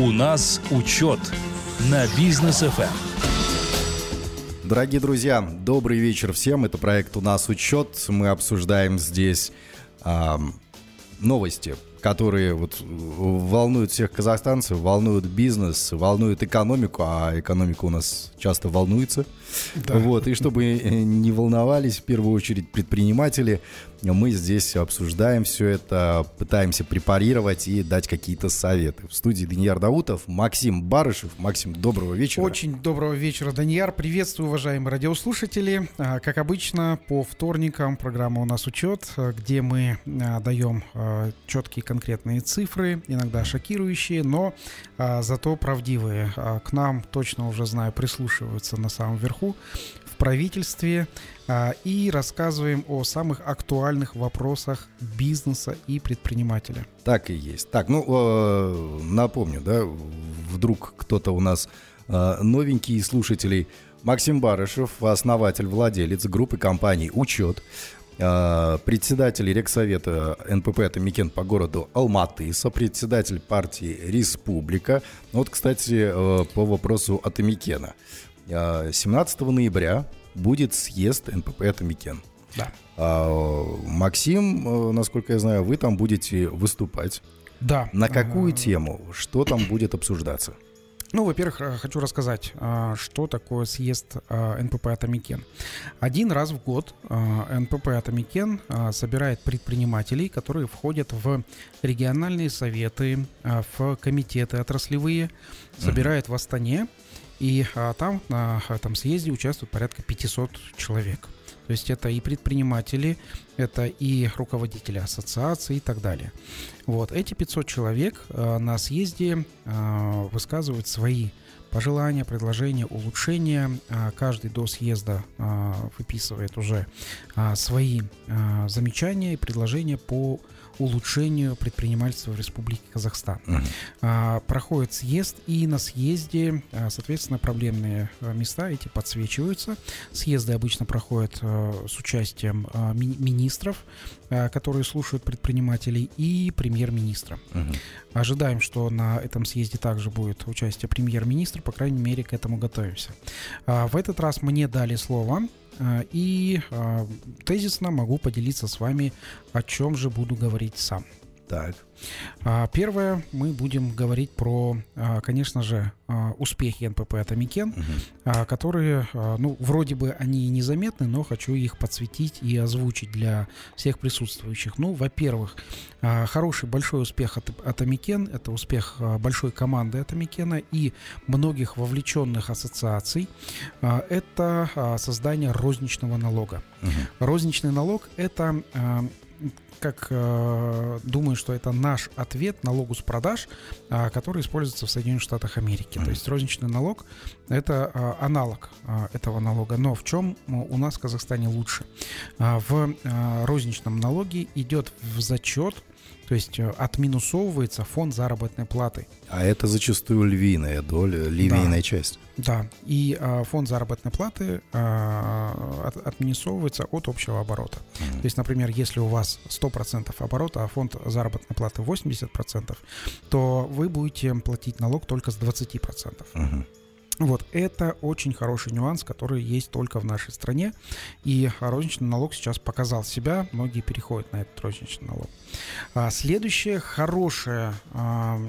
У нас учет на бизнес ФМ. Дорогие друзья, добрый вечер всем. Это проект «У нас учет». Мы обсуждаем здесь э, новости, которые вот волнуют всех казахстанцев, волнуют бизнес, волнуют экономику, а экономика у нас часто волнуется. Да. Вот, и чтобы не волновались в первую очередь предприниматели, мы здесь обсуждаем все это, пытаемся препарировать и дать какие-то советы. В студии Данияр Даутов, Максим Барышев. Максим, доброго вечера. Очень доброго вечера, Данияр. Приветствую, уважаемые радиослушатели. А, как обычно, по вторникам программа «У нас учет», где мы а, даем а, четкие конкретные цифры, иногда шокирующие, но зато правдивые. К нам, точно уже знаю, прислушиваются на самом верху в правительстве и рассказываем о самых актуальных вопросах бизнеса и предпринимателя. Так и есть. Так, ну, э, напомню, да, вдруг кто-то у нас э, новенький слушателей. Максим Барышев, основатель, владелец группы компаний «Учет», э, председатель Регсовета НПП «Атамекен» по городу Алматы, сопредседатель партии «Республика». Вот, кстати, по вопросу Атамекена. 17 ноября будет съезд НПП «Атамекен». Да. А, Максим, э, насколько я знаю, вы там будете выступать. Да. На какую тему? Что там будет обсуждаться? Ну, во-первых, э, хочу рассказать, э, что такое съезд НПП «Атамекен». Один раз в год НПП «Атамекен» собирает предпринимателей, которые входят в региональные советы, в комитеты отраслевые, собирает в Астане, и там на этом съезде участвует порядка 500 человек. То есть это и предприниматели, это и руководители ассоциаций и так далее. Вот эти 500 человек э, на съезде высказывают свои пожелания, предложения, улучшения. Каждый до съезда выписывает уже свои замечания и предложения по улучшению предпринимательства в Республике Казахстан. А, проходит съезд, и на съезде, а, соответственно, проблемные а, места эти подсвечиваются. Съезды обычно проходят а, с участием а, ми- министров, а, которые слушают предпринимателей, и премьер-министра. Uh-huh. Ожидаем, что на этом съезде также будет участие премьер-министра, по крайней мере, к этому готовимся. А, в этот раз мне дали слово и э, тезисно могу поделиться с вами, о чем же буду говорить сам. Так. А, первое, мы будем говорить про, а, конечно же, а, успехи НПП «Атамикен», угу. которые, ну, вроде бы они и незаметны, но хочу их подсветить и озвучить для всех присутствующих. Ну, во-первых, хороший большой успех «Атамикен» — это успех большой команды «Атамикена» и многих вовлеченных ассоциаций. Это создание розничного налога. Угу. Розничный налог — это как э, думаю, что это наш ответ налогу с продаж, э, который используется в Соединенных Штатах Америки. Mm-hmm. То есть розничный налог это э, аналог э, этого налога. Но в чем у нас в Казахстане лучше? Э, в э, розничном налоге идет в зачет то есть э, отминусовывается фонд заработной платы. А это зачастую львиная доля, львиная да. часть. Да, и а, фонд заработной платы а, от, отминусовывается от общего оборота. Mm-hmm. То есть, например, если у вас 100% оборота, а фонд заработной платы 80%, то вы будете платить налог только с 20%. Mm-hmm. Вот, это очень хороший нюанс, который есть только в нашей стране. И розничный налог сейчас показал себя, многие переходят на этот розничный налог. А, следующая хорошая а,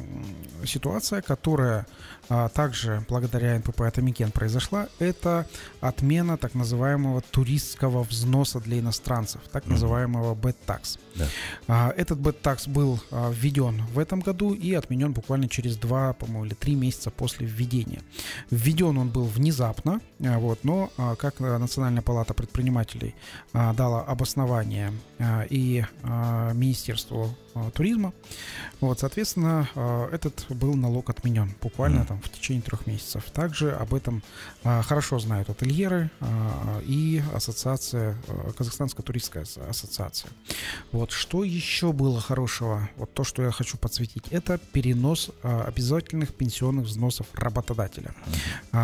ситуация, которая а, также благодаря НПП Атамекен произошла, это отмена так называемого туристского взноса для иностранцев, так называемого bed tax. Да. А, этот bed tax был а, введен в этом году и отменен буквально через два, по-моему, или три месяца после введения. Введен он был внезапно, а, вот, но а, как Национальная палата предпринимателей а, дала обоснование а, и Министерству туризма. Вот, соответственно, этот был налог отменен буквально там в течение трех месяцев. Также об этом хорошо знают ательеры и ассоциация, Казахстанская туристская ассоциация. Вот, что еще было хорошего? Вот то, что я хочу подсветить, это перенос обязательных пенсионных взносов работодателя.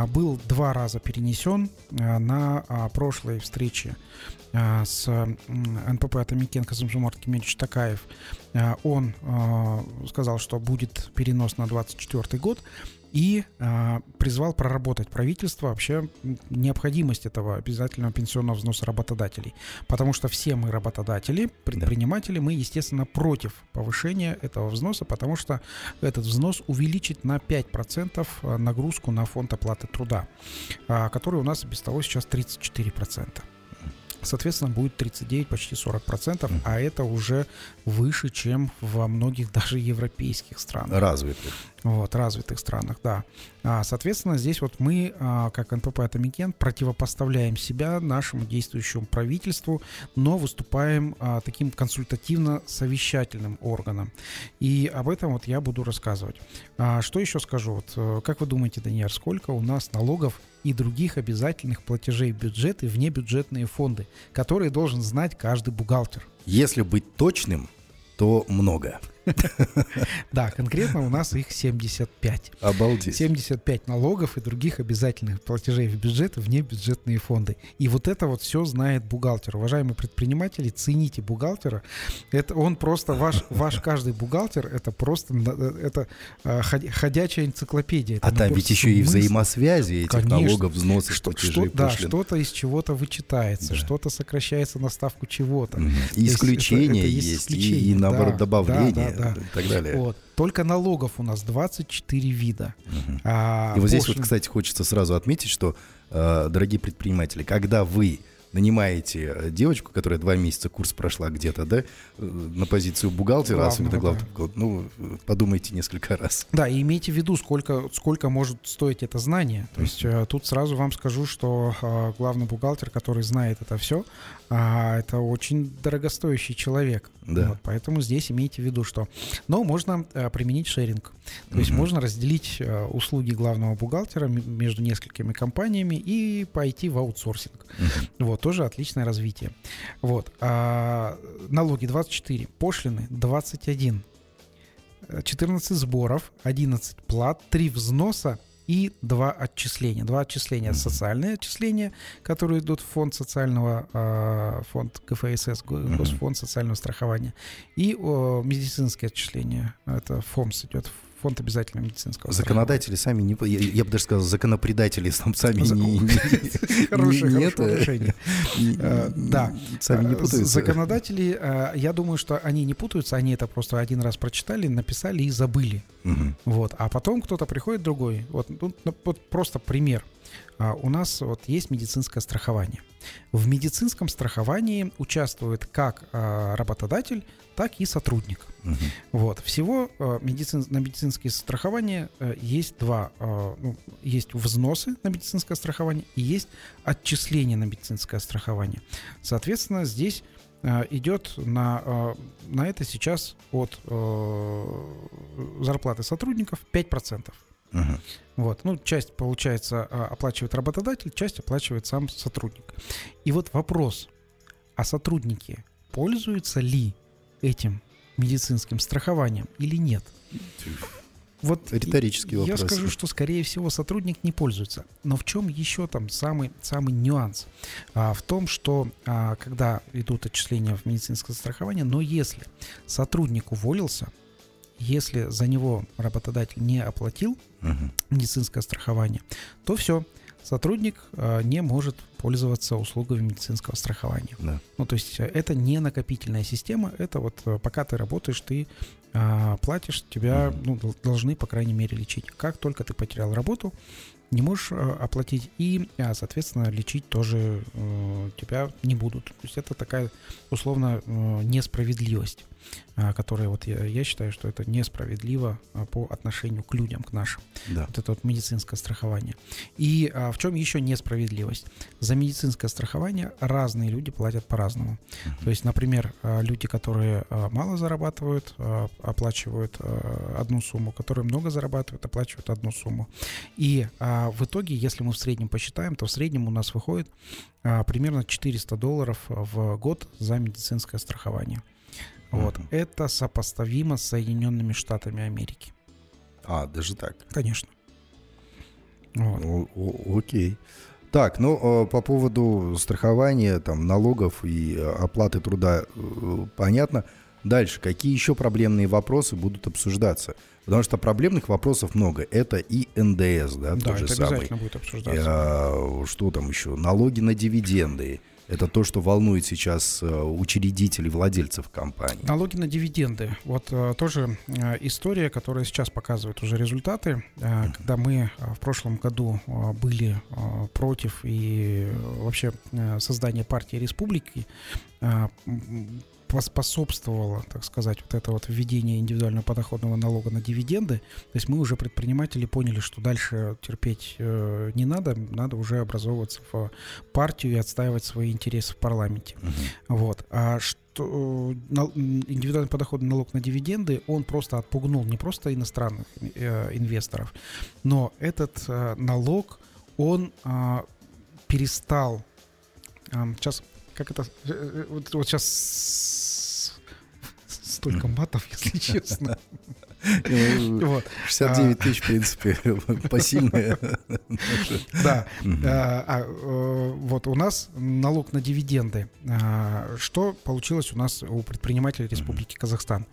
Был два раза перенесен на прошлой встрече с НПП Атамикен Казымжумар Кемельевич Такаев а, он а, сказал, что будет перенос на 24 год и э, призвал проработать правительство вообще необходимость этого обязательного пенсионного взноса работодателей. Потому что все мы работодатели, предприниматели, мы, естественно, против повышения этого взноса, потому что этот взнос увеличит на 5% нагрузку на фонд оплаты труда, э, который у нас без того сейчас 34% соответственно, будет 39, почти 40 процентов, а это уже выше, чем во многих даже европейских странах. Развитых. Вот, развитых странах, да. А, соответственно, здесь вот мы, а, как НПП Атамекен, противопоставляем себя нашему действующему правительству, но выступаем а, таким консультативно-совещательным органом. И об этом вот я буду рассказывать. А, что еще скажу? Вот, э, как вы думаете, Даниэль, сколько у нас налогов и других обязательных платежей в бюджет и внебюджетные фонды, которые должен знать каждый бухгалтер? Если быть точным, то много. Да, конкретно у нас их 75. Обалдеть. 75 налогов и других обязательных платежей в бюджет вне бюджетные фонды. И вот это вот все знает бухгалтер. Уважаемые предприниматели, цените бухгалтера. Это он просто ваш, ваш каждый бухгалтер, это просто это а, ходячая энциклопедия. Это а там ведь еще и взаимосвязи этих Конечно. налогов, взносов, что, платежей, что, Да, что-то из чего-то вычитается, да. что-то сокращается на ставку чего-то. Угу. Исключения это, это есть, есть исключение. и, и наоборот да, добавления. Да, да, да. и так далее. Вот. Только налогов у нас 24 вида. Угу. А, и вот здесь вот, кстати, хочется сразу отметить, что, э, дорогие предприниматели, когда вы нанимаете э, девочку, которая два месяца курс прошла где-то, да, э, на позицию бухгалтера, Главного, особенно главного, да. ну, подумайте несколько раз. Да, и имейте в виду, сколько, сколько может стоить это знание. То есть mm-hmm. тут сразу вам скажу, что главный бухгалтер, который знает это все, а это очень дорогостоящий человек. Да. Вот, поэтому здесь имейте в виду, что... Но можно а, применить шеринг. То есть можно разделить а, услуги главного бухгалтера между несколькими компаниями и пойти в аутсорсинг. Вот, тоже отличное развитие. Вот. А, налоги 24, пошлины 21, 14 сборов, 11 плат, 3 взноса, и два отчисления. Два отчисления социальные отчисления, которые идут в фонд социального, э, фонд ГФСС, Госфонд социального страхования, и медицинские отчисления. Это ФОМС идет, фонд обязательного медицинского Законодатели сами не... Я, я бы даже сказал, законопредатели сами не... Хорошее решение. Э, да. Сами не э, путаются. Законодатели, э, я думаю, что они не путаются, они это просто один раз прочитали, написали и забыли. Вот. А потом кто-то приходит другой. Вот, ну, вот просто пример. А, у нас вот есть медицинское страхование. В медицинском страховании участвует как а, работодатель, так и сотрудник. Угу. Вот. Всего а, медицин, на медицинское страхование э, есть два. Ну, есть взносы на медицинское страхование и есть отчисления на медицинское страхование. Соответственно, здесь идет на, на это сейчас от э, зарплаты сотрудников 5%. Угу. Вот. Ну, часть, получается, оплачивает работодатель, часть оплачивает сам сотрудник. И вот вопрос, а сотрудники пользуются ли этим медицинским страхованием или нет? Вот риторический вопрос. Я скажу, что скорее всего сотрудник не пользуется. Но в чем еще там самый самый нюанс? А, в том, что а, когда идут отчисления в медицинское страхование, но если сотрудник уволился, если за него работодатель не оплатил uh-huh. медицинское страхование, то все, сотрудник э, не может пользоваться услугами медицинского страхования. Да. Ну, то есть э, это не накопительная система, это вот э, пока ты работаешь, ты э, платишь, тебя uh-huh. ну, должны, по крайней мере, лечить. Как только ты потерял работу, не можешь э, оплатить, и, а, соответственно, лечить тоже э, тебя не будут. То есть это такая условно э, несправедливость. А, которые вот я, я считаю, что это несправедливо а, по отношению к людям, к нашим. Да. Вот это вот медицинское страхование. И а, в чем еще несправедливость? За медицинское страхование разные люди платят по-разному. Uh-huh. То есть, например, люди, которые мало зарабатывают, оплачивают одну сумму, которые много зарабатывают, оплачивают одну сумму. И а, в итоге, если мы в среднем посчитаем, то в среднем у нас выходит а, примерно 400 долларов в год за медицинское страхование. Вот. Mm-hmm. Это сопоставимо с Соединенными Штатами Америки. А, даже так? Конечно. Вот. О- о- окей. Так, ну э, по поводу страхования, там, налогов и э, оплаты труда, э, понятно. Дальше, какие еще проблемные вопросы будут обсуждаться? Потому что проблемных вопросов много. Это и НДС, да, Да, тот же самый. обязательно будет обсуждаться. А, что там еще? Налоги на дивиденды. Это то, что волнует сейчас э, учредителей, владельцев компаний. Налоги на дивиденды. Вот э, тоже история, которая сейчас показывает уже результаты. Когда мы в прошлом году были против и вообще создания партии республики, поспособствовало, так сказать, вот это вот введение индивидуального подоходного налога на дивиденды. То есть мы уже предприниматели поняли, что дальше терпеть э, не надо, надо уже образовываться в партию и отстаивать свои интересы в парламенте. Вот. А что э, индивидуальный подоходный налог на дивиденды, он просто отпугнул не просто иностранных э, инвесторов, но этот э, налог, он а, перестал сейчас как это вот, вот сейчас столько матов, если честно. Ну, Вот. 69 тысяч, в принципе, посильные. Да. А, а, э, вот у нас налог на дивиденды. А, Что получилось у нас у предпринимателей Республики Казахстан?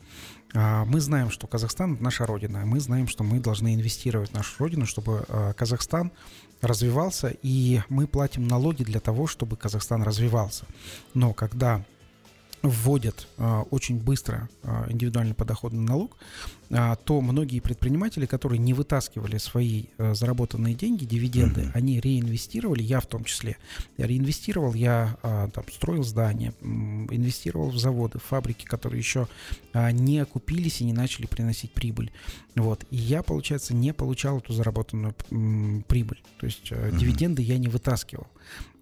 А, Мы знаем, что Казахстан — наша родина. Мы знаем, что мы должны инвестировать в нашу родину, чтобы а, Казахстан развивался, и мы платим налоги для того, чтобы Казахстан развивался. Но когда вводят а, очень быстро а, индивидуальный подоходный налог, то многие предприниматели, которые не вытаскивали свои а, заработанные деньги, дивиденды, Мгм. они реинвестировали, я в том числе. Я реинвестировал, я а, там строил здания, инвестировал в заводы, в фабрики, которые еще а, не окупились и не начали приносить прибыль. Вот. И я, получается, не получал эту заработанную прибыль. То есть а, Мгм. дивиденды я не вытаскивал.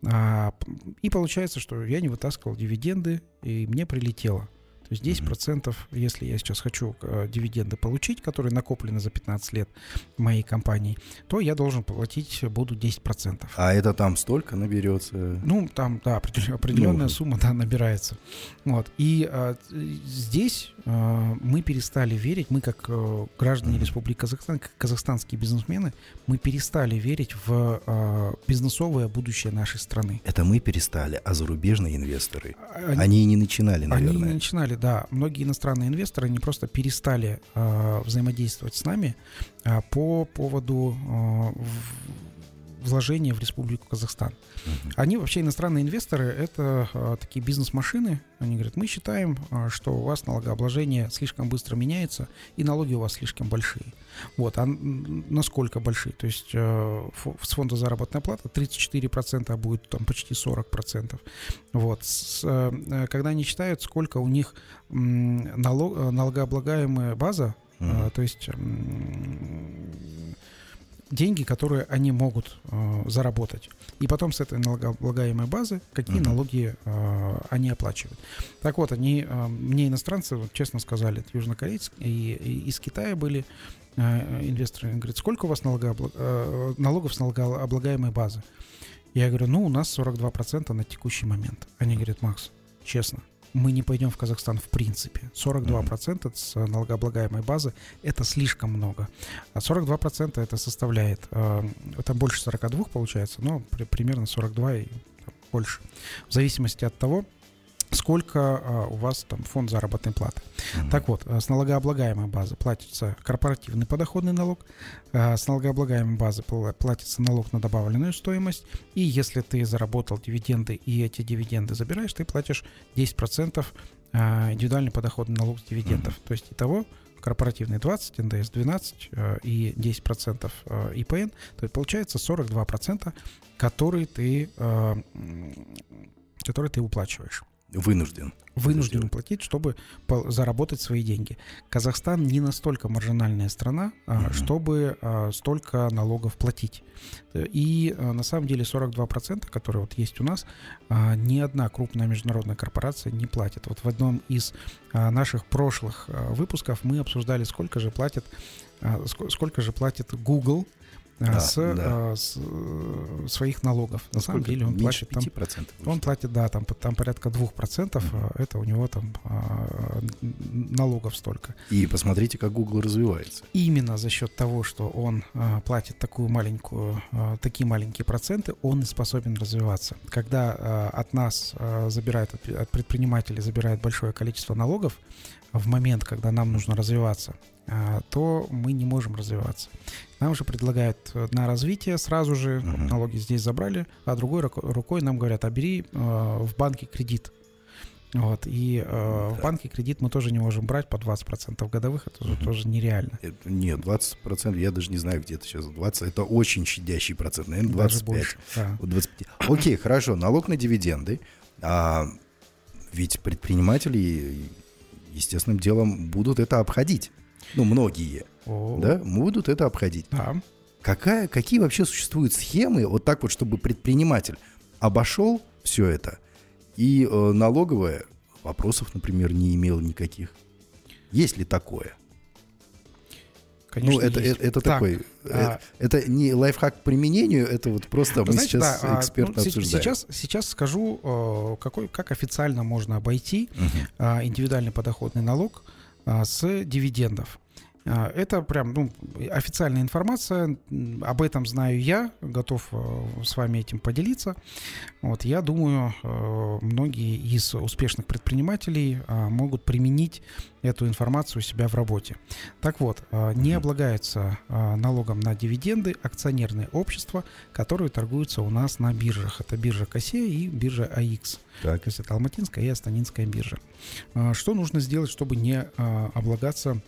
А, И получается, что я не вытаскивал дивиденды, и мне прилетело. То есть 10%, если я сейчас хочу э, дивиденды получить, которые накоплены за 15 лет моей компании, то я должен платить буду 10%. А это там столько наберется? Ну, там, да, определен- определенная Ну. сумма, да, набирается. Вот. И а, здесь а, мы перестали верить, мы как э, граждане Мгм. Республики Казахстан, как казахстанские бизнесмены, мы перестали верить в а, бизнесовое будущее нашей страны. Это мы перестали, а зарубежные инвесторы? А- Они и не начинали, Они наверное. не начинали, да. Многие иностранные инвесторы, они просто перестали а, взаимодействовать с нами а, по поводу в- вложения в Республику Казахстан. Они вообще иностранные инвесторы, это а, такие бизнес-машины. Они говорят, мы считаем, а, что у вас налогообложение слишком быстро меняется и налоги у вас слишком большие. Вот, а насколько большие? То есть фо- с фонда заработная плата 34%, а будет там почти 40%. Вот, с, э, когда они считают, сколько у них м, налог, э, налогооблагаемая база, Мгм. а, то есть м, деньги, которые они могут э, заработать. И потом с этой налогооблагаемой базы какие Мгм. налоги э, они оплачивают. Так вот, они, э, мне иностранцы, вот, честно сказали, это южнокорейцы и, и из Китая были э, инвесторы, они говорят, сколько у вас налогообла- э, налогов с налогооблагаемой базы? Я говорю, ну, у нас 42% на текущий момент. Они говорят, Макс, честно, мы не пойдем в Казахстан в принципе. 42% с налогооблагаемой базы – это слишком много. А 42% это составляет, э, это больше 42 получается, но при- примерно 42 и там, больше. В зависимости от того, сколько э, у вас там фонд заработной платы. Мгм. Так вот, э, с налогооблагаемой базы платится корпоративный подоходный налог, э, с налогооблагаемой базы пла- платится налог на добавленную стоимость, и если ты заработал дивиденды и эти дивиденды забираешь, ты платишь 10% э, индивидуальный подоходный налог с дивидендов. То есть итого корпоративный 20, НДС 12 э, и 10% э, ИПН, то есть получается 42%, которые ты, которые ты уплачиваешь Вынужден. вынужден платить, чтобы заработать свои деньги. Казахстан не настолько маржинальная страна, Мгм. чтобы а, столько налогов платить. И а, на самом деле 42%, которые вот есть у нас, ни одна крупная международная корпорация не платит. Вот в одном из наших прошлых выпусков мы обсуждали, сколько же платит, ск- сколько же платит Google Да, с, да. а, с, э, своих налогов. На самом деле он платит там 5%. он платит, да, там, там порядка 2%, Мгм. а, это у него там а, налогов столько. И посмотрите, как Google развивается. Именно за счет того, что он а, платит такую маленькую, такие маленькие проценты, он и способен развиваться. Когда от нас забирают, от, предпринимателей забирают большое количество налогов, в момент, когда нам нужно развиваться, то мы не можем развиваться. Нам же предлагают э, на развитие сразу же, uh-huh. налоги здесь забрали, а другой рукой нам говорят, а бери э, в банке кредит. Вот, и э, да. в банке кредит мы тоже не можем брать по 20% годовых, это uh-huh. тоже нереально. Это, нет, 20%, я даже не знаю, где это сейчас 20, это очень щадящий процент, наверное, 25. Даже больше, да. 25. Окей, хорошо, налог на дивиденды, а, ведь предприниматели естественным делом будут это обходить. Ну, многие, О. да, будут это обходить. Да. Какая, какие вообще существуют схемы, вот так вот, чтобы предприниматель обошел все это – и э, налоговая вопросов, например, не имела никаких. Есть ли такое? Конечно, ну, это, это, это так, такой. А, это, это не лайфхак к применению, это вот просто мы знаете, сейчас да, экспертно ну, обсуждаем. Сейчас, сейчас скажу, э, какой, как официально можно обойти угу. индивидуальный подоходный налог с дивидендов. А, это прям ну, официальная информация, об этом знаю я, готов э, с вами этим поделиться. Вот, я думаю, э, многие из успешных предпринимателей а, могут применить эту информацию у себя в работе. Так вот, а, не облагаются налогом на дивиденды акционерные общества, которые торгуются у нас на биржах. Это биржа КОСЕ и биржа АИКС. Так. То есть это Алматинская и Астанинская биржа. Что нужно сделать, чтобы не облагаться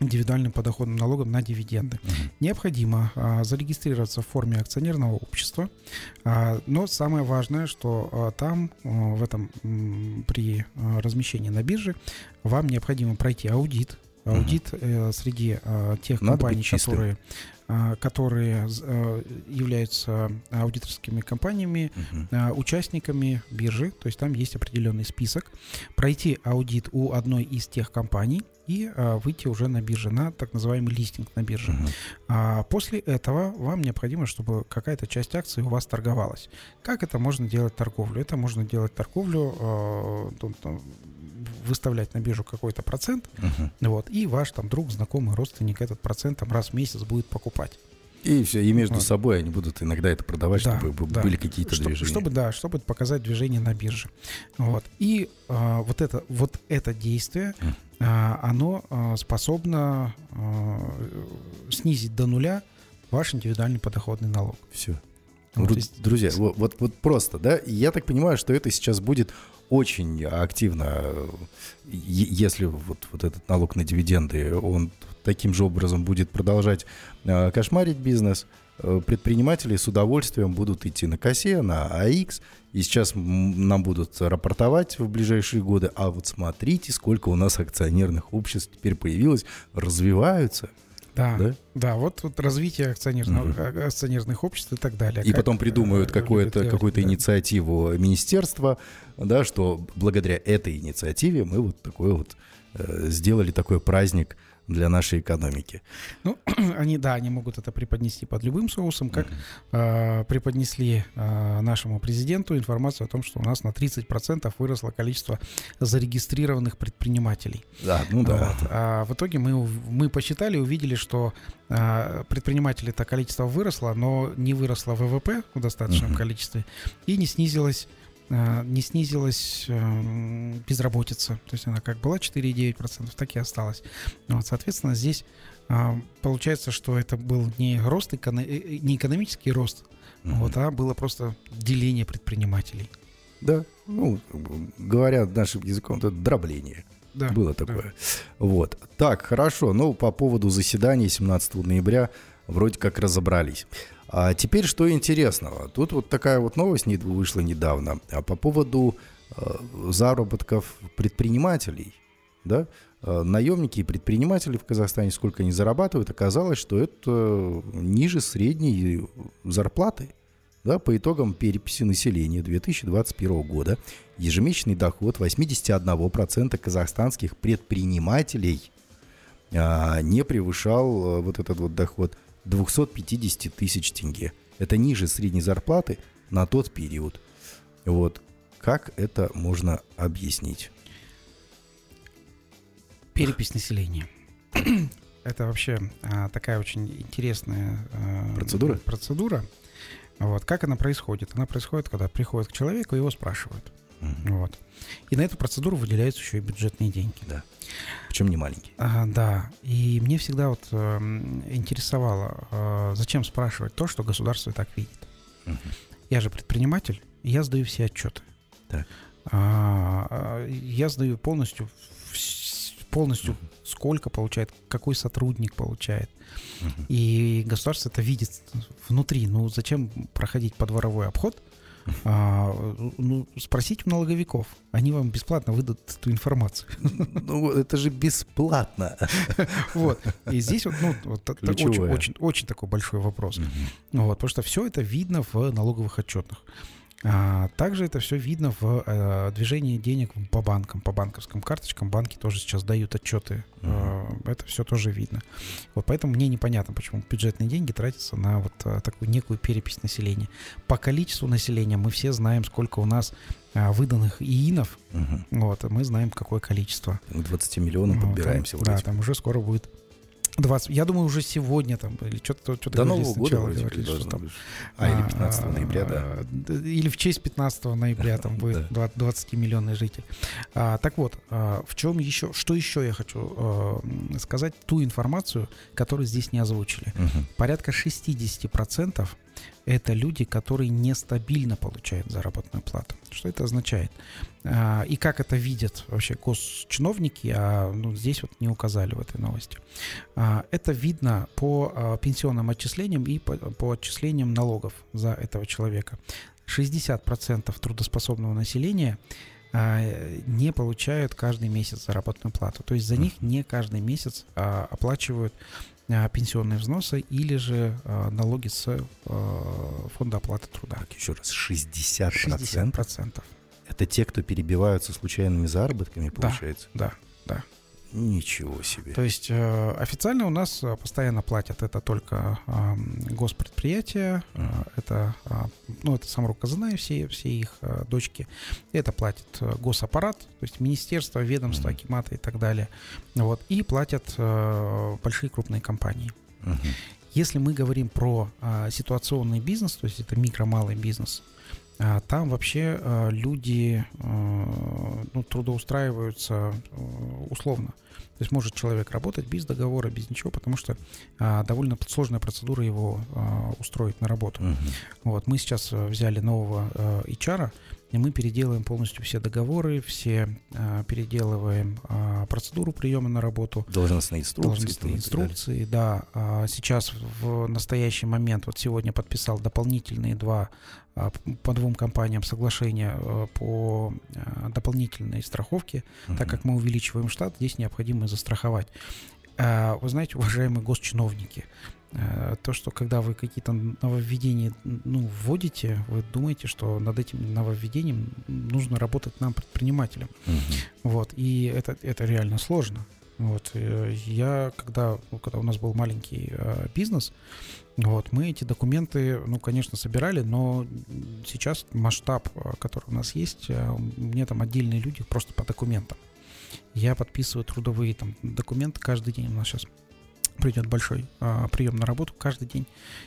индивидуальным подоходным налогом на дивиденды. Uh-huh. Необходимо а, зарегистрироваться в форме акционерного общества, а, но самое важное, что а, там а, в этом м, при а, размещении на бирже вам необходимо пройти аудит, аудит э, среди э, тех Надо компаний, которые а, которые э, являются аудиторскими компаниями, uh-huh. участниками биржи, то есть там есть определенный список, пройти аудит у одной из тех компаний и а, выйти уже на бирже, на так называемый листинг на бирже. Uh-huh. А после этого вам необходимо, чтобы какая-то часть акций у вас торговалась. Как это можно делать торговлю? Это можно делать торговлю, э, выставлять на биржу какой-то процент, uh-huh. вот, и ваш там друг, знакомый, родственник этот процент там раз в месяц будет покупать. И все, и между вот. собой они будут иногда это продавать, да, чтобы да. были какие-то чтобы, движения. Чтобы, да, чтобы показать движение на бирже. Вот. И а, вот, это, вот это действие, а, оно а, способно а, снизить до нуля ваш индивидуальный подоходный налог. Все. Вот, Друзья, вот, вот, вот просто, да, я так понимаю, что это сейчас будет очень активно, если вот, вот этот налог на дивиденды, он таким же образом будет продолжать э, кошмарить бизнес, э, предприниматели с удовольствием будут идти на КОСЕ, на АИКС, и сейчас нам будут рапортовать в ближайшие годы, а вот смотрите, сколько у нас акционерных обществ теперь появилось, развиваются – да, да, да вот, вот развитие акционерных, угу. акционерных обществ и так далее. И как, потом придумают э, какую-то какую да. инициативу министерства, да, что благодаря этой инициативе мы вот такой вот э, сделали такой праздник для нашей экономики. Ну, они, да, они могут это преподнести под любым соусом, как uh-huh. э, преподнесли э, нашему президенту информацию о том, что у нас на 30% выросло количество зарегистрированных предпринимателей. Да, ну да. Вот. А в итоге мы, мы посчитали, увидели, что э, предпринимателей это количество выросло, но не выросло ВВП в достаточном uh-huh. количестве и не снизилось не снизилась э, безработица. То есть она как была 4,9%, так и осталась. Вот, соответственно, здесь э, получается, что это был не рост, не экономический рост, угу. вот, а было просто деление предпринимателей. Да, ну, говоря нашим языком, это дробление. Да, было такое. Да. Вот. Так, хорошо. Ну, по поводу заседания 17 ноября вроде как разобрались. А теперь что интересного? Тут вот такая вот новость вышла недавно а по поводу э, заработков предпринимателей, да, э, наемники и предприниматели в Казахстане, сколько они зарабатывают, оказалось, что это ниже средней зарплаты. Да, по итогам переписи населения 2021 года ежемесячный доход 81% казахстанских предпринимателей а, не превышал а, вот этот вот доход 250 тысяч тенге. Это ниже средней зарплаты на тот период. Вот. Как это можно объяснить? Перепись населения. Это вообще а, такая очень интересная а, процедура. процедура. Вот. Как она происходит? Она происходит, когда приходит к человеку, его спрашивают. Вот. И на эту процедуру выделяются еще и бюджетные деньги. Да. Причем не маленькие. А, да. И мне всегда вот э, интересовало, э, зачем спрашивать то, что государство и так видит. Мгм. Я же предприниматель, я сдаю все отчеты. Так. А, а, я сдаю полностью, полностью сколько получает, какой сотрудник получает. Мгм. И государство это видит внутри. Ну, зачем проходить подворовой обход? А, ну, спросите у налоговиков. Они вам бесплатно выдадут эту информацию. Ну, это же бесплатно. Вот. И здесь вот, ну, вот очень, очень, очень такой большой вопрос. Вот, потому что все это видно в налоговых отчетах. А, также это все видно в э, движении денег по банкам, по банковским карточкам. Банки тоже сейчас дают отчеты. Э, это все тоже видно. Вот поэтому мне непонятно, почему бюджетные деньги тратятся на вот э, такую некую перепись населения. По количеству населения мы все знаем, сколько у нас э, выданных ИИНов. Мгм. Вот, мы знаем, какое количество. К 20 миллионам Вот, подбираемся там- вроде. Да, там уже скоро будет 20. Я думаю, уже сегодня там, или что-то что До Нового года вроде говорили, что там быть. А, или 15 ноября, да. а, д- Или в честь 15 ноября там будет 20-миллионный житель. А, так вот, а, в чем еще, что еще я хочу а, сказать, ту информацию, которую здесь не озвучили. Порядка 60% это люди, которые нестабильно получают заработную плату. Что это означает? А, И как это видят вообще госчиновники, а ну, здесь вот не указали в этой новости. А, Это видно по а, пенсионным отчислениям и по, по отчислениям налогов за этого человека. 60% трудоспособного населения не получают каждый месяц заработную плату. То есть за них не каждый месяц оплачивают пенсионные взносы или же а, налоги с а, фонда оплаты труда. Так, еще раз, 60%? 60%. Это те, кто перебиваются случайными заработками, Да. получается? Да, да. Ничего себе. То есть э, официально у нас э, постоянно платят это только э, госпредприятия, э, это, э, ну, это сам Казана и все, все их э, дочки. Это платит э, госаппарат, то есть министерство, ведомство, акиматы и так далее. Вот, и платят э, большие крупные компании. Если мы говорим про а, ситуационный бизнес, то есть это микро-малый бизнес, а, там вообще а, люди а, ну, трудоустраиваются а, условно. То есть может человек работать без договора, без ничего, потому что а, довольно сложная процедура его а, устроить на работу. Мгм. Вот, мы сейчас взяли нового э, HR, и мы переделываем полностью все договоры, все э, переделываем э, процедуру приема на работу, Должностные инструкции. должностные так инструкции, да. А Сейчас в настоящий момент, вот сегодня подписал дополнительные два по двум компаниям соглашения э, по э, дополнительной страховке, так Мгм. как мы увеличиваем штат, здесь необходимо застраховать. Вы знаете, уважаемые госчиновники, э, то, что когда вы какие-то нововведения ну, вводите, вы думаете, что над этим нововведением нужно работать нам, предпринимателям. Мгм. Вот, и это, это реально сложно. Вот, э, я, когда, ну, когда у нас был маленький э, бизнес, вот, мы эти документы, ну, конечно, собирали, но сейчас масштаб, э, который у нас есть, э, меня там отдельные люди просто по документам. Я подписываю трудовые там документы каждый день. У нас сейчас придет большой а, прием на работу каждый день.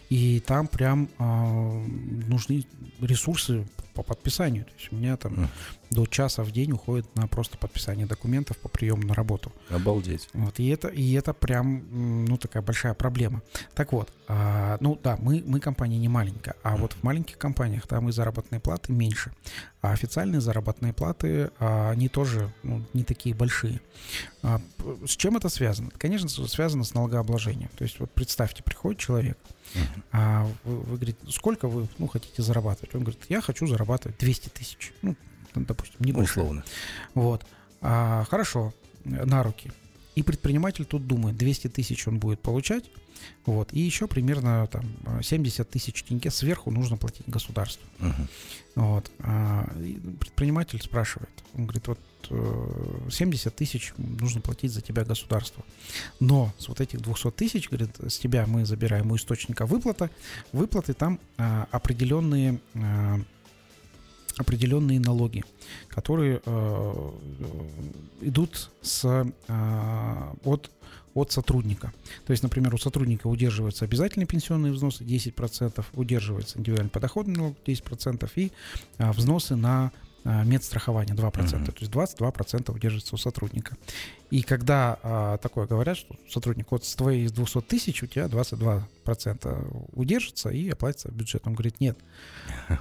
И там прям а, нужны ресурсы по подписанию. То есть у меня там до часа в день уходит на просто подписание документов по приему на работу. Обалдеть. Вот, и это, и это прям, ну, такая большая проблема. Так вот, а, ну да, мы, мы компания не маленькая, а вот в маленьких компаниях там и заработные платы меньше. А официальные заработные платы, а, они тоже ну, не такие большие. А, с чем это связано? Конечно, связано с налогообложением. То есть вот представьте, приходит человек, Мгм. а вы, вы говорите, сколько вы ну, хотите зарабатывать? Он говорит, я хочу зарабатывать 200 тысяч. Ну, допустим, Ну, небольшое. условно. Вот. А, хорошо, на руки. И предприниматель тут думает, 200 тысяч он будет получать, вот, и еще примерно там э, 70 тысяч тенге сверху нужно платить государству. Мгм. Вот. А, предприниматель спрашивает, он говорит, вот э, 70 тысяч нужно платить за тебя государству. Но с вот этих 200 тысяч, говорит, с тебя мы забираем у источника выплата. Выплаты там а, определенные, а, определенные налоги, которые э, идут с, а, от от сотрудника. То есть, например, у сотрудника удерживаются обязательные пенсионные взносы 10%, удерживается индивидуальный подоходный налог 10% и а, взносы на медстрахования 2%. Мгм. То есть 22% удерживается у сотрудника. И когда а, такое говорят, что сотрудник, вот с твоих 200 тысяч у тебя 22% удержится и оплатится бюджет. Он говорит, нет,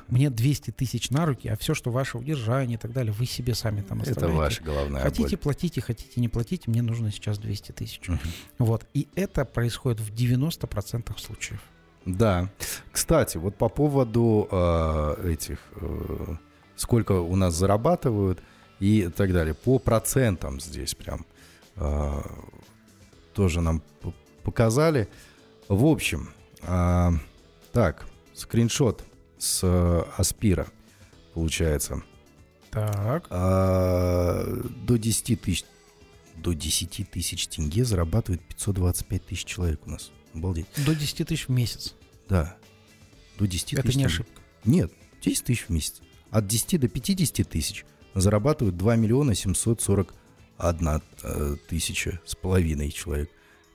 мне 200 тысяч на руки, а все, что ваше удержание и так далее, вы себе сами там Это оставляете. ваша головная Хотите, боль. платите, хотите, не платите, мне нужно сейчас 200 тысяч. Мгм. Вот. И это происходит в 90% случаев. Да. Кстати, вот по поводу э, этих, э, сколько у нас зарабатывают и так далее. По процентам здесь прям э, тоже нам показали. В общем, э, так, скриншот с э, Аспира получается. Так. А, до 10 тысяч до 10 тысяч тенге зарабатывает 525 тысяч человек у нас. Обалдеть. До 10 тысяч в месяц. Да. До 10 Это тысяч. не тенге. ошибка. Нет, 10 тысяч в месяц. От 10 до 50 тысяч зарабатывают 2 миллиона 741 э, тысяча с половиной человек.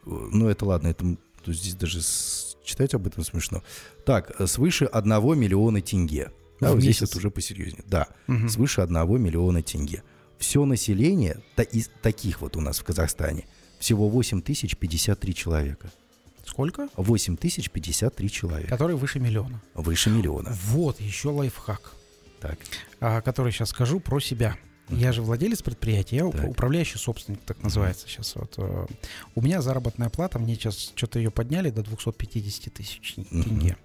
Э, Ну, это ладно, это то здесь даже с- читать об этом смешно. Так, э, свыше 1 миллиона тенге. Да, вот здесь это уже посерьезнее. Да, Мгм. свыше 1 миллиона тенге. Все население, та- из таких вот у нас в Казахстане, всего 8 тысяч 53 человека. Сколько? 8 тысяч 53 человека. Который выше миллиона. Выше миллиона. Вот еще лайфхак, Так. а, который сейчас скажу про себя. Я же владелец предприятия, я Так. управляющий собственник, так называется сейчас. Вот, э, у меня заработная плата, мне сейчас что-то ее подняли до 250 тысяч тенге.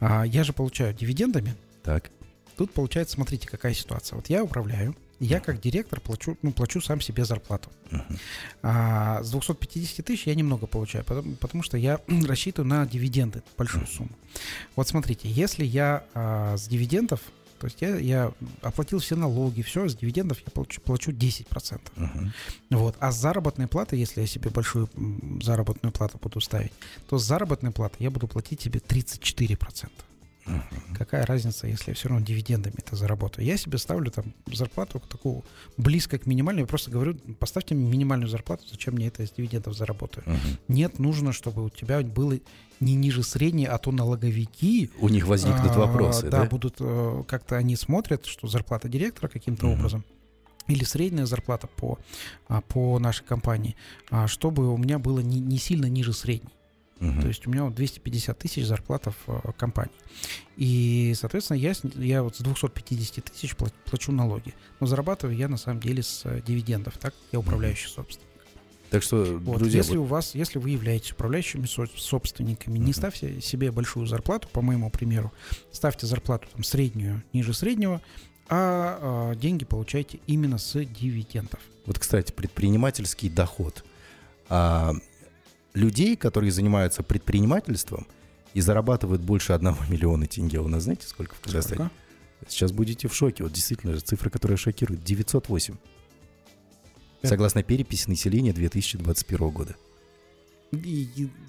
А, я же получаю дивидендами. Так. Тут получается, смотрите, какая ситуация. Вот я управляю, я как директор плачу, ну, плачу сам себе зарплату. Мгм. А с 250 тысяч я немного получаю, потому, потому что я рассчитываю на дивиденды, большую сумму. Вот смотрите, если я а, с дивидендов, то есть я, я оплатил все налоги, все, с дивидендов я получу, плачу 10%. Мгм. Вот. А с заработной платы, если я себе большую заработную плату буду ставить, то с заработной платы я буду платить себе 34%. Мгм. Какая разница, если я все равно дивидендами это заработаю? Я себе ставлю там зарплату такую близко к минимальной. Я просто говорю, поставьте мне минимальную зарплату, зачем мне это из дивидендов заработаю? Мгм. Нет, нужно, чтобы у тебя было не ниже средней, а то налоговики У них возникнут а, вопросы, да? Да, будут э, как-то они смотрят, что зарплата директора каким-то Мгм. образом или средняя зарплата по, а, по нашей компании, а, чтобы у меня было не, не сильно ниже средней. Мгм. То есть у меня вот 250 тысяч зарплата в э, компании. И, соответственно, я, я вот с 250 тысяч пла- плачу налоги. Но зарабатываю я на самом деле с э, дивидендов. Так я управляющий собственник. Так что, Вот. друзья, если вот- у вас, если вы являетесь управляющими со- собственниками, не Мгм. ставьте себе большую зарплату, по моему примеру, ставьте зарплату там среднюю, ниже среднего, а, а, деньги получайте именно с дивидендов. вот, кстати, предпринимательский доход. А, людей, которые занимаются предпринимательством и зарабатывают больше 1 миллиона тенге, у нас знаете, сколько в Казахстане? Сколько? Сейчас будете в шоке. Вот действительно, цифра, которая шокирует. 908. Это- Согласно переписи населения 2021 года.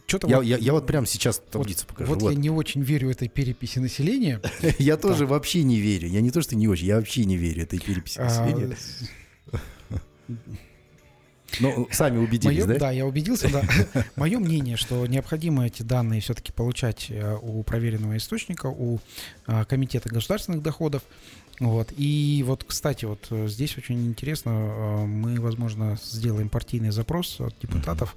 что-то Я, я- я вот прямо сейчас таблицу покажу. Вот, Вот. я не очень верю этой переписи населения. Я тоже вообще не верю. Я не то, что не очень, я вообще не верю этой переписи А, населения. Ну, сами убедились, Моё- да? да, я убедился, да. Мое мнение, что необходимо эти данные все-таки получать э, у проверенного источника, у э, Комитета государственных доходов. Вот. И вот, кстати, вот э, здесь очень интересно, мы, возможно, сделаем партийный запрос от депутатов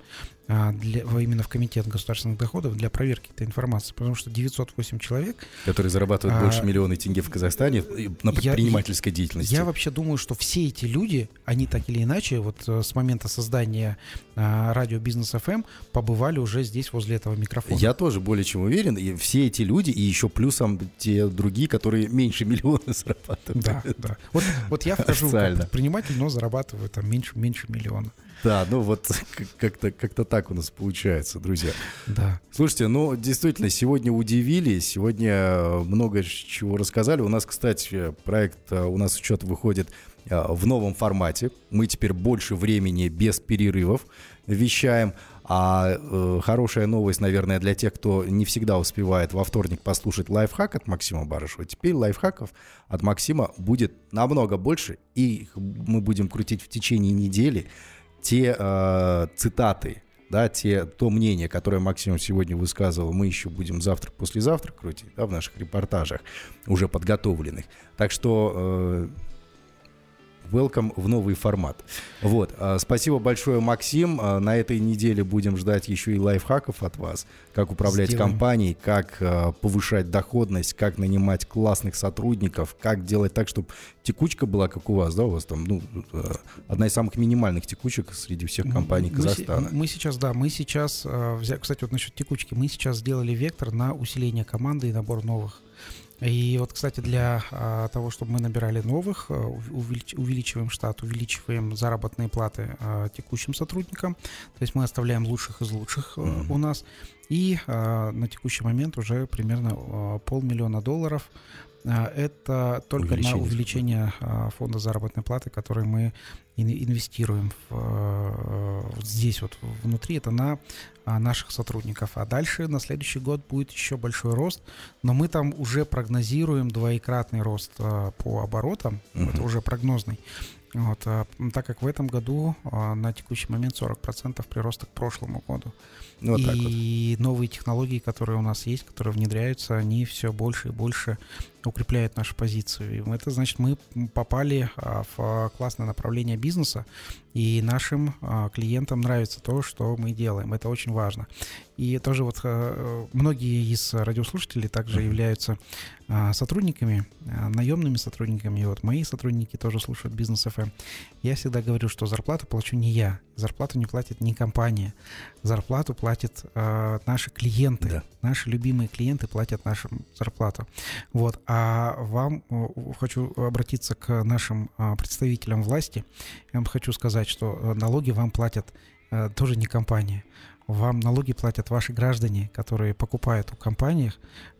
для, во- именно в Комитет государственных доходов для проверки этой информации, потому что 908 человек Которые зарабатывают А, больше миллиона тенге в Казахстане на я- предпринимательской деятельности. Я вообще думаю, что все эти люди, они так или иначе, вот э, с момента создания а, радио Бизнес ФМ побывали уже здесь возле этого микрофона. Я тоже более чем уверен. И все эти люди, и еще плюсом те другие, которые меньше миллиона зарабатывают. Да, да. Вот, вот я вхожу как предприниматель, но зарабатываю там меньше, меньше миллиона. Да, ну вот как- как-то как так у нас получается, друзья. Да. Слушайте, ну действительно, сегодня удивили, сегодня э, много чего рассказали. У нас, кстати, проект э, «У нас учет» выходит э, в новом формате. Мы теперь больше времени без перерывов вещаем. А э, хорошая новость, наверное, для тех, кто не всегда успевает во вторник послушать лайфхак от Максима Барышева. Теперь лайфхаков от Максима будет намного больше, и их мы будем крутить в течение недели. Те э, цитаты, да, те, то мнение, которое Максим сегодня высказывал, мы еще будем завтра, послезавтра крутить, да, в наших репортажах, уже подготовленных. Так что э, welcome в новый формат. Вот, а, спасибо большое, Максим. А, на этой неделе будем ждать еще и лайфхаков от вас, как управлять Сделаем. компанией, как а, повышать доходность, как нанимать классных сотрудников, как делать так, чтобы текучка была, как у вас, да, у вас там, ну, одна из самых минимальных текучек среди всех компаний Мы Казахстана. Мы сейчас, да, мы сейчас, кстати, вот насчет текучки, мы сейчас сделали вектор на усиление команды и набор новых. И вот, кстати, для а, того, чтобы мы набирали новых, а, ув- увелич- увеличиваем штат, увеличиваем заработные платы а, текущим сотрудникам. То есть мы оставляем лучших из лучших Мгм. у нас. И а, на текущий момент уже примерно а, полмиллиона долларов. А, Это только Увеличение. на увеличение а, фонда заработной платы, который мы инвестируем в, э, здесь вот внутри, это на а, наших сотрудников. А дальше на следующий год будет еще большой рост, но мы там уже прогнозируем двоекратный рост а, по оборотам, Мгм. это уже прогнозный. Вот, а, так как в этом году а, на текущий момент 40% прироста к прошлому году. Ну, вот так вот. и новые технологии, которые у нас есть, которые внедряются, они все больше и больше укрепляют нашу позицию. И это значит, мы попали а, в а, классное направление бизнеса, и нашим а, клиентам нравится то, что мы делаем. Это очень важно. И тоже вот многие из радиослушателей также являются сотрудниками, наемными сотрудниками. И вот мои сотрудники тоже слушают бизнес FM. Я всегда говорю, что зарплату плачу не я, зарплату не платит не компания, зарплату платят а, наши клиенты, Да. наши любимые клиенты платят нашу зарплату. Вот. А вам э, хочу обратиться к нашим а, представителям власти. Я вам хочу сказать, что э, налоги вам платят э, тоже не компания. Вам налоги платят ваши граждане, которые покупают у компаний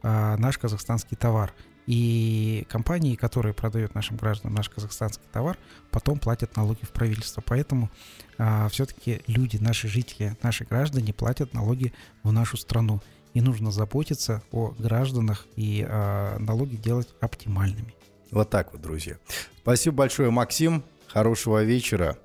а, наш казахстанский товар. И компании, которые продают нашим гражданам наш казахстанский товар, потом платят налоги в правительство. Поэтому все-таки люди, наши жители, наши граждане платят налоги в нашу страну. И нужно заботиться о гражданах и а, налоги делать оптимальными. Вот так вот, друзья. Спасибо большое, Максим. Хорошего вечера.